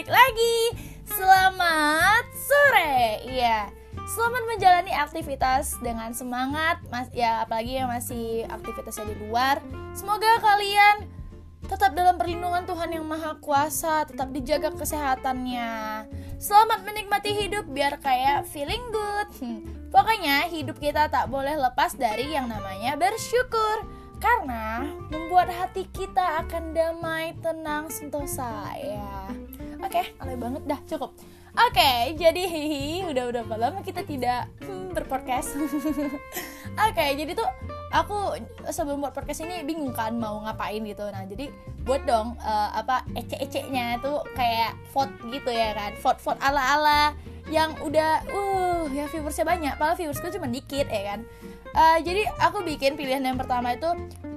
balik lagi. Selamat sore. Iya. Selamat menjalani aktivitas dengan semangat, Mas ya apalagi yang masih aktivitasnya di luar. Semoga kalian tetap dalam perlindungan Tuhan yang Maha Kuasa, tetap dijaga kesehatannya. Selamat menikmati hidup biar kayak feeling good. Hmm. Pokoknya hidup kita tak boleh lepas dari yang namanya bersyukur karena membuat hati kita akan damai, tenang, sentosa ya. Oke, okay, banget dah cukup. Oke, okay, jadi hihi, udah udah lama kita tidak hmm, berpodcast. Oke, okay, jadi tuh aku sebelum buat podcast ini bingung kan mau ngapain gitu. Nah, jadi buat dong uh, apa ece-eceknya tuh kayak vote gitu ya kan. Vote-vote ala-ala yang udah uh ya viewersnya banyak, padahal viewersku cuma dikit ya kan uh, jadi aku bikin pilihan yang pertama itu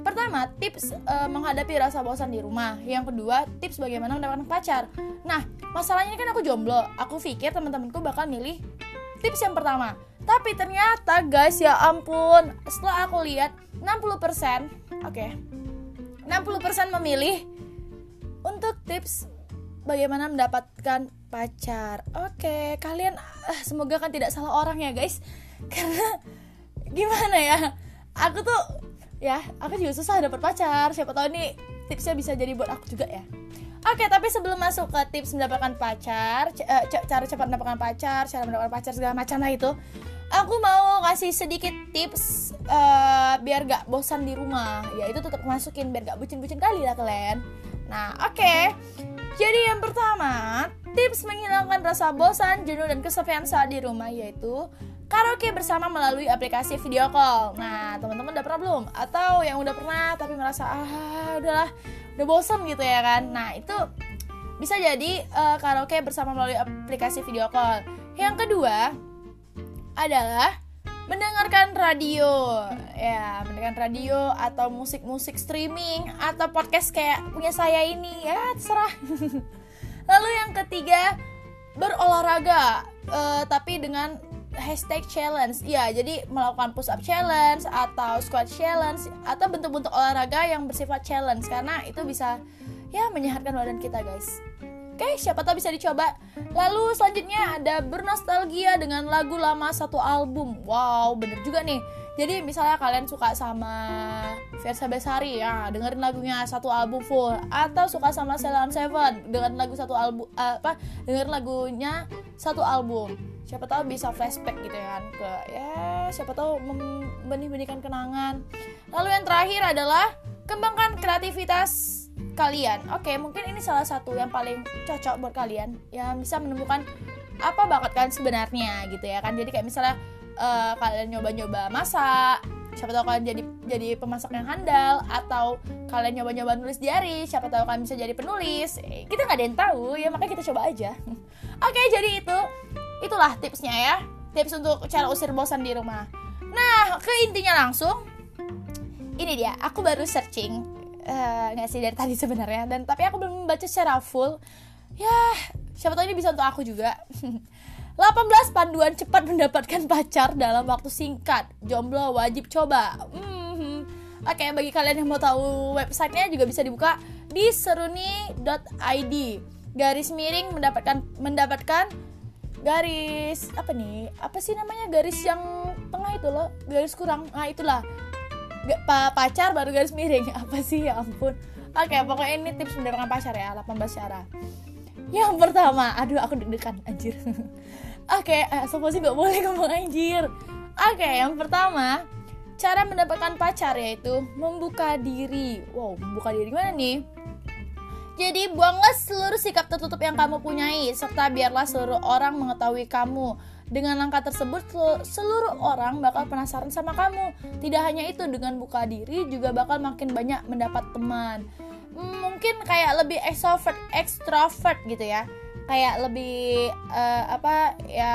pertama tips uh, menghadapi rasa bosan di rumah yang kedua tips bagaimana mendapatkan pacar nah masalahnya kan aku jomblo aku pikir teman-temanku bakal milih tips yang pertama tapi ternyata guys ya ampun setelah aku lihat 60% oke okay, 60% memilih untuk tips bagaimana mendapatkan pacar. Oke, kalian uh, semoga kan tidak salah orang ya, guys. Karena gimana ya aku tuh ya aku juga susah dapet pacar siapa tahu nih tipsnya bisa jadi buat aku juga ya Oke, tapi sebelum masuk ke tips mendapatkan pacar, uh, cara cepat mendapatkan pacar, cara mendapatkan pacar segala macam lah itu, aku mau kasih sedikit tips uh, biar gak bosan di rumah. Ya itu tetap masukin biar gak bucin-bucin kali lah kalian. Nah, oke. Okay. Jadi yang pertama, tips menghilangkan rasa bosan, jenuh dan kesepian saat di rumah yaitu karaoke bersama melalui aplikasi video call. Nah, teman-teman udah pernah belum? Atau yang udah pernah tapi merasa ah udahlah udah bosan gitu ya kan? Nah, itu bisa jadi uh, karaoke bersama melalui aplikasi video call. Yang kedua adalah mendengarkan radio ya mendengarkan radio atau musik-musik streaming atau podcast kayak punya saya ini ya terserah lalu yang ketiga berolahraga uh, tapi dengan hashtag challenge ya jadi melakukan push up challenge atau squat challenge atau bentuk-bentuk olahraga yang bersifat challenge karena itu bisa ya menyehatkan badan kita guys Oke, siapa tahu bisa dicoba. Lalu selanjutnya ada bernostalgia dengan lagu lama satu album. Wow, bener juga nih. Jadi misalnya kalian suka sama Versa Besari ya, dengerin lagunya satu album full. Atau suka sama Ceylon Seven, dengan lagu satu album apa? Dengerin lagunya satu album. Siapa tahu bisa flashback gitu ya kan ke ya siapa tahu membenih-benihkan kenangan. Lalu yang terakhir adalah kembangkan kreativitas kalian. Oke mungkin ini salah satu yang paling cocok buat kalian yang bisa menemukan apa bakat kalian sebenarnya gitu ya kan. Jadi kayak misalnya uh, kalian nyoba-nyoba masak siapa tahu kalian jadi jadi pemasak yang handal atau kalian nyoba-nyoba nulis diary siapa tahu kalian bisa jadi penulis. Eh, kita nggak ada yang tahu ya makanya kita coba aja. Oke jadi itu itulah tipsnya ya. Tips untuk cara usir bosan di rumah. Nah ke intinya langsung ini dia aku baru searching uh, nggak sih dari tadi sebenarnya dan tapi aku belum baca secara full. Ya siapa tahu ini bisa untuk aku juga 18 panduan cepat mendapatkan pacar dalam waktu singkat. Jomblo wajib coba. Mm-hmm. oke okay, bagi kalian yang mau tahu websitenya juga bisa dibuka di seruni.id garis miring mendapatkan mendapatkan garis apa nih? Apa sih namanya? Garis yang tengah itu loh. Garis kurang ah itulah. Pa pacar baru garis miring. Apa sih? Ya ampun. Oke pokoknya ini tips mendapatkan pacar ya 18 cara yang pertama aduh aku deg-degan anjir oke eh, so sih nggak boleh ngomong anjir oke yang pertama cara mendapatkan pacar yaitu membuka diri wow membuka diri mana nih jadi buanglah seluruh sikap tertutup yang kamu punyai serta biarlah seluruh orang mengetahui kamu. Dengan langkah tersebut seluruh orang bakal penasaran sama kamu. Tidak hanya itu dengan buka diri juga bakal makin banyak mendapat teman. Mungkin kayak lebih extrovert extrovert gitu ya. Kayak lebih uh, apa ya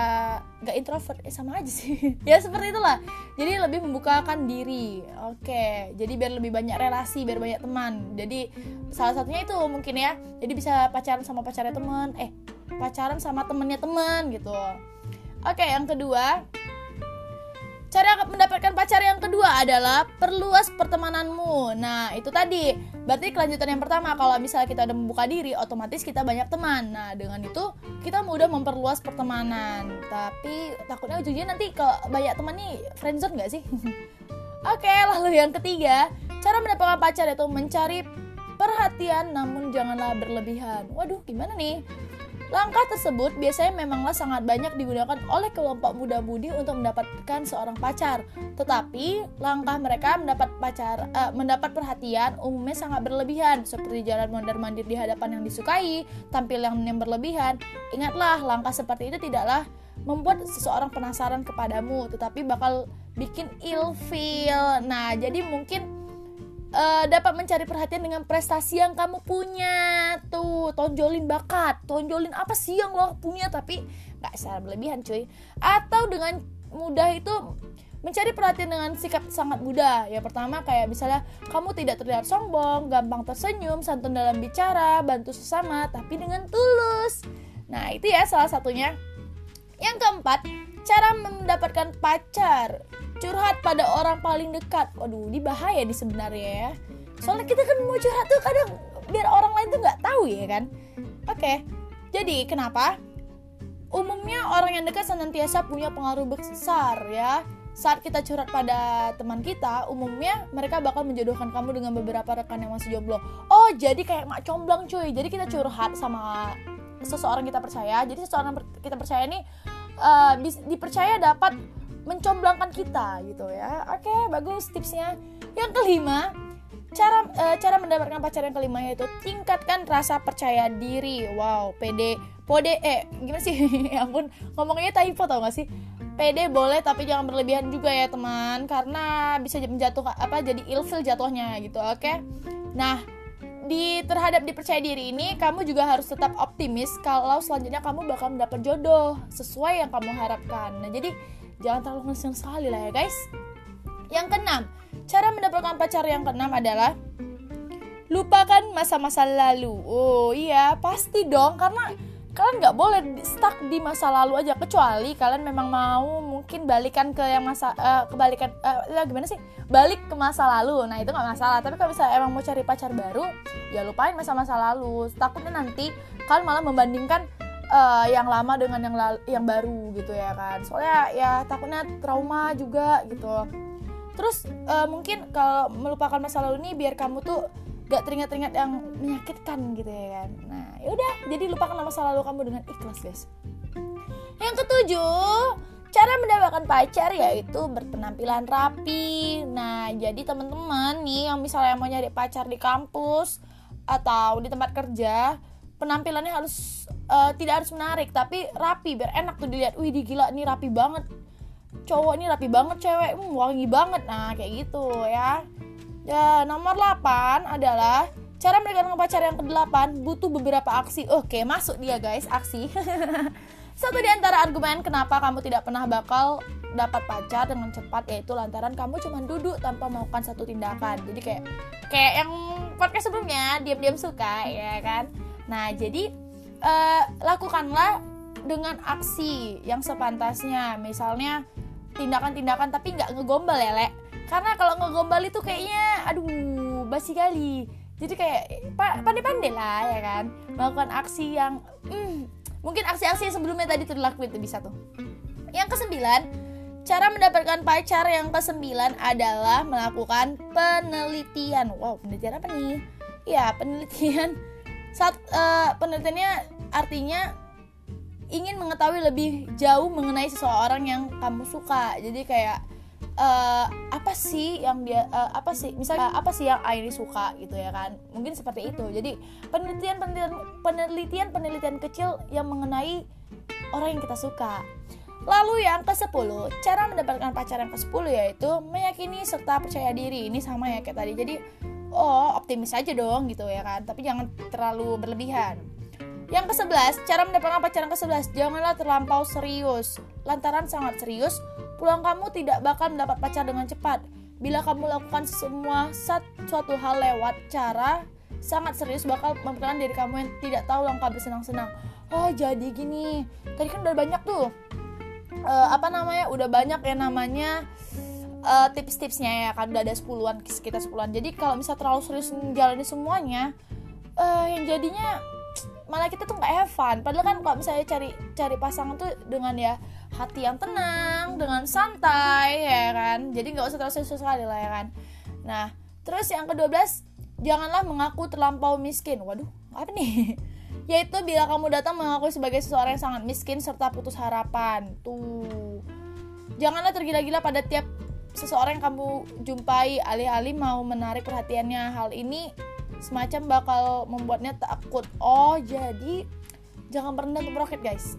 gak introvert eh, sama aja sih. Ya seperti itulah. Jadi lebih membukakan diri. Oke jadi biar lebih banyak relasi biar banyak teman. Jadi salah satunya itu mungkin ya. Jadi bisa pacaran sama pacarnya teman eh pacaran sama temennya teman gitu. Oke yang kedua cara mendapatkan pacar yang kedua adalah perluas pertemananmu. Nah, itu tadi. Berarti kelanjutan yang pertama, kalau misalnya kita udah membuka diri, otomatis kita banyak teman. Nah, dengan itu kita mudah memperluas pertemanan. Tapi takutnya ujungnya nanti kalau banyak teman nih friendzone gak sih? Oke, lalu yang ketiga, cara mendapatkan pacar itu mencari perhatian namun janganlah berlebihan. Waduh, gimana nih? Langkah tersebut biasanya memanglah sangat banyak digunakan oleh kelompok muda-mudi untuk mendapatkan seorang pacar. Tetapi langkah mereka mendapat pacar uh, mendapat perhatian umumnya sangat berlebihan seperti jalan mondar-mandir di hadapan yang disukai, tampil yang, berlebihan. Ingatlah, langkah seperti itu tidaklah membuat seseorang penasaran kepadamu, tetapi bakal bikin ilfeel. Nah, jadi mungkin uh, dapat mencari perhatian dengan prestasi yang kamu punya. Tuh tonjolin bakat tonjolin apa sih yang lo punya tapi nggak secara berlebihan cuy. Atau dengan mudah itu mencari perhatian dengan sikap sangat mudah. Ya pertama kayak misalnya kamu tidak terlihat sombong gampang tersenyum santun dalam bicara bantu sesama tapi dengan tulus. Nah itu ya salah satunya. Yang keempat cara mendapatkan pacar curhat pada orang paling dekat waduh ini bahaya di sebenarnya ya soalnya kita kan mau curhat tuh kadang biar orang lain tuh nggak tahu ya kan oke jadi kenapa umumnya orang yang dekat senantiasa punya pengaruh besar ya saat kita curhat pada teman kita, umumnya mereka bakal menjodohkan kamu dengan beberapa rekan yang masih jomblo. Oh, jadi kayak mak comblang cuy. Jadi kita curhat sama seseorang kita percaya. Jadi seseorang kita percaya ini uh, dipercaya dapat mencomblangkan kita gitu ya. Oke bagus tipsnya. Yang kelima cara e, cara mendapatkan pacar yang kelima yaitu tingkatkan rasa percaya diri. Wow pede pode eh gimana sih? Ya ampun ngomongnya typo tau gak sih? Pede boleh tapi jangan berlebihan juga ya teman. Karena bisa menjatuh apa jadi ilfil jatuhnya gitu oke? Nah di terhadap dipercaya diri ini kamu juga harus tetap optimis kalau selanjutnya kamu bakal mendapat jodoh sesuai yang kamu harapkan. Nah jadi jangan terlalu ngesen sekali lah ya guys. Yang keenam cara mendapatkan pacar yang keenam adalah lupakan masa-masa lalu. Oh iya pasti dong. Karena kalian nggak boleh stuck di masa lalu aja. Kecuali kalian memang mau mungkin balikan ke yang masa uh, kebalikan uh, gimana sih? Balik ke masa lalu. Nah itu nggak masalah. Tapi kalau misalnya emang mau cari pacar baru ya lupain masa-masa lalu. Takutnya nanti kalian malah membandingkan uh, yang lama dengan yang lalu, yang baru gitu ya kan. Soalnya ya takutnya trauma juga gitu. Terus uh, mungkin kalau melupakan masa lalu ini biar kamu tuh gak teringat-teringat yang menyakitkan gitu ya kan. Nah yaudah jadi lupakan masa lalu kamu dengan ikhlas guys. Yang ketujuh cara mendapatkan pacar yaitu berpenampilan rapi. Nah jadi teman-teman nih yang misalnya mau nyari pacar di kampus atau di tempat kerja penampilannya harus uh, tidak harus menarik tapi rapi biar enak tuh dilihat. Wih gila ini rapi banget. Cowok ini rapi banget cewek hmm, wangi banget. Nah kayak gitu ya. Ya nomor 8 adalah cara mendapatkan pacar yang ke-8 butuh beberapa aksi. Oke masuk dia guys aksi. Satu di antara argumen kenapa kamu tidak pernah bakal dapat pacar dengan cepat yaitu lantaran kamu cuma duduk tanpa melakukan satu tindakan. Jadi kayak kayak yang podcast sebelumnya diam-diam suka ya kan? Nah, jadi uh, lakukanlah dengan aksi yang sepantasnya. Misalnya tindakan-tindakan tapi nggak ngegombal ya, Lek. Karena kalau ngegombal itu kayaknya aduh, basi kali. Jadi kayak pandai-pandai lah ya kan. Melakukan aksi yang hmm, mungkin aksi-aksi yang sebelumnya tadi tuh dilakuin tuh bisa tuh. Yang kesembilan, cara mendapatkan pacar yang kesembilan adalah melakukan penelitian. Wow, penelitian apa nih? Ya, penelitian saat uh, penelitiannya artinya ingin mengetahui lebih jauh mengenai seseorang yang kamu suka jadi kayak uh, apa sih yang dia uh, apa sih misalnya apa sih yang Airi suka gitu ya kan mungkin seperti itu jadi penelitian penelitian penelitian penelitian kecil yang mengenai orang yang kita suka Lalu yang ke-10, cara mendapatkan pacar yang ke-10 yaitu meyakini serta percaya diri. Ini sama ya kayak tadi. Jadi oh optimis aja dong gitu ya kan tapi jangan terlalu berlebihan yang ke-11, cara mendapatkan pacaran ke-11, janganlah terlampau serius. Lantaran sangat serius, pulang kamu tidak bakal mendapat pacar dengan cepat. Bila kamu lakukan semua suatu hal lewat cara sangat serius bakal memperkenalkan diri kamu yang tidak tahu langkah bersenang-senang. Oh, jadi gini. Tadi kan udah banyak tuh. Uh, apa namanya? Udah banyak ya namanya uh, tips-tipsnya ya kan udah ada sepuluhan sekitar sepuluhan. Jadi kalau misalnya terlalu serius menjalani semuanya uh, yang jadinya malah kita tuh nggak have fun. Padahal kan kalau misalnya cari cari pasangan tuh dengan ya hati yang tenang dengan santai ya kan. Jadi nggak usah terlalu serius sekali lah ya kan. Nah terus yang kedua belas janganlah mengaku terlampau miskin. Waduh apa nih? Yaitu bila kamu datang mengaku sebagai seseorang yang sangat miskin serta putus harapan. Tuh. Janganlah tergila-gila pada tiap seseorang yang kamu jumpai alih-alih mau menarik perhatiannya. Hal ini semacam bakal membuatnya takut. Oh jadi jangan pernah untuk roket guys.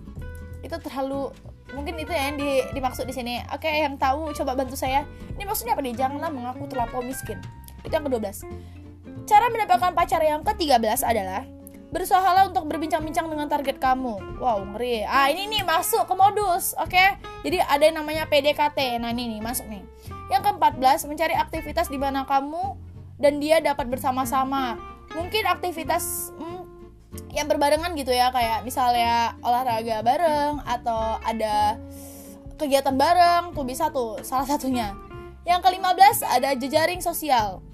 Itu terlalu mungkin itu ya yang di, dimaksud di sini. Oke yang tahu coba bantu saya. Ini maksudnya apa nih? Janganlah mengaku terlampau miskin. Itu yang ke-12 cara mendapatkan pacar yang ke-13 adalah Berusahalah untuk berbincang-bincang dengan target kamu. Wow, ngeri. Ah, ini nih masuk ke modus, oke? Okay? Jadi ada yang namanya PDKT. Nah, ini nih masuk nih. Yang ke-14, mencari aktivitas di mana kamu dan dia dapat bersama-sama. Mungkin aktivitas hmm, yang berbarengan gitu ya, kayak misalnya olahraga bareng atau ada kegiatan bareng, tuh bisa tuh salah satunya. Yang ke-15 ada jejaring sosial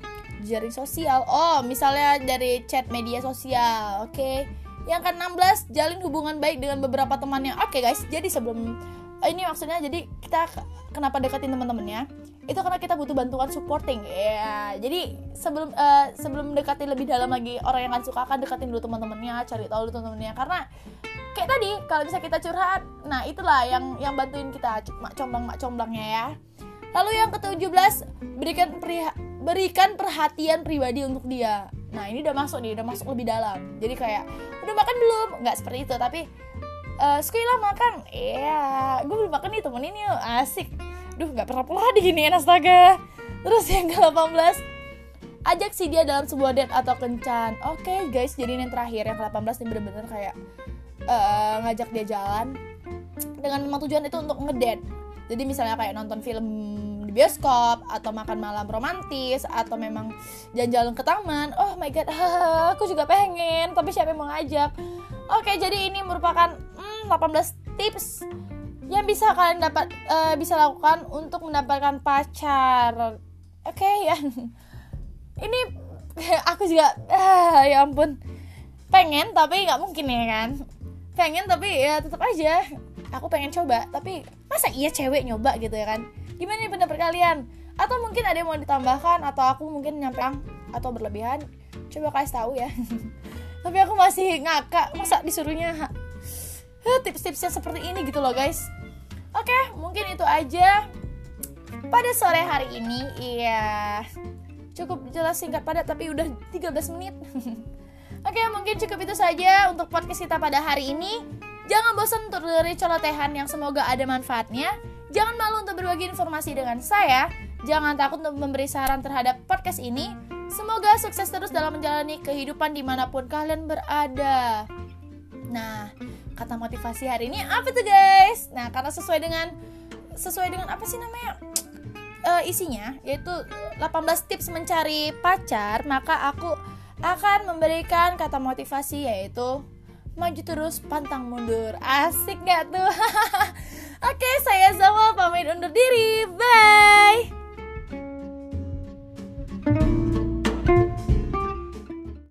jaring sosial. Oh misalnya dari chat media sosial oke. Okay. yang ke-16 jalin hubungan baik dengan beberapa temannya. Oke okay, guys jadi sebelum eh, ini maksudnya jadi kita kenapa deketin teman-temannya? Itu karena kita butuh bantuan supporting ya. Jadi sebelum uh, sebelum deketin lebih dalam lagi orang yang kan suka kan deketin dulu teman-temannya cari tahu dulu teman-temannya. Karena kayak tadi kalau bisa kita curhat nah itulah yang yang bantuin kita mak comblang mak comblangnya ya. Lalu yang ke-17 berikan berikan perhatian pribadi untuk dia. Nah ini udah masuk nih udah masuk lebih dalam. Jadi kayak udah makan belum? Nggak seperti itu tapi uh, sekali lah makan. Iya gue belum makan nih temenin yuk. Asik. Duh nggak pernah pula diginiin astaga. Terus yang ke 18 ajak si dia dalam sebuah date atau kencan. Oke okay, guys jadi ini yang terakhir. Yang ke 18 nih bener-bener kayak uh, ngajak dia jalan dengan tujuan itu untuk ngedate. Jadi misalnya kayak nonton film bioskop atau makan malam romantis atau memang jalan-jalan ke taman. Oh my god aku juga pengen tapi siapa yang mau ngajak? Oke jadi ini merupakan hmm, 18 tips yang bisa kalian dapat uh, bisa lakukan untuk mendapatkan pacar. Oke okay, ya. Ini aku juga uh, ya ampun. Pengen tapi nggak mungkin ya kan? Pengen tapi ya tetap aja. Aku pengen coba tapi masa iya cewek nyoba gitu ya kan gimana nih pendapat kalian? Atau mungkin ada yang mau ditambahkan? Atau aku mungkin nyampang? Atau berlebihan? Coba kasih tahu ya. Tapi aku masih ngakak. Masa disuruhnya? Tips-tipsnya seperti ini gitu loh guys. Oke mungkin itu aja. Pada sore hari ini iya. Cukup jelas singkat padat tapi udah 13 menit. Oke, mungkin cukup itu saja untuk podcast kita pada hari ini. Jangan bosan untuk dengerin colotehan yang semoga ada manfaatnya. Jangan malu untuk berbagi informasi dengan saya. Jangan takut untuk memberi saran terhadap podcast ini. Semoga sukses terus dalam menjalani kehidupan di mana pun kalian berada. Nah, kata motivasi hari ini apa tuh guys? Nah, karena sesuai dengan sesuai dengan apa sih namanya? Uh, isinya yaitu 18 tips mencari pacar, maka aku akan memberikan kata motivasi yaitu maju terus pantang mundur. Asik gak tuh? Oke, saya Zawal pamit undur diri. Bye.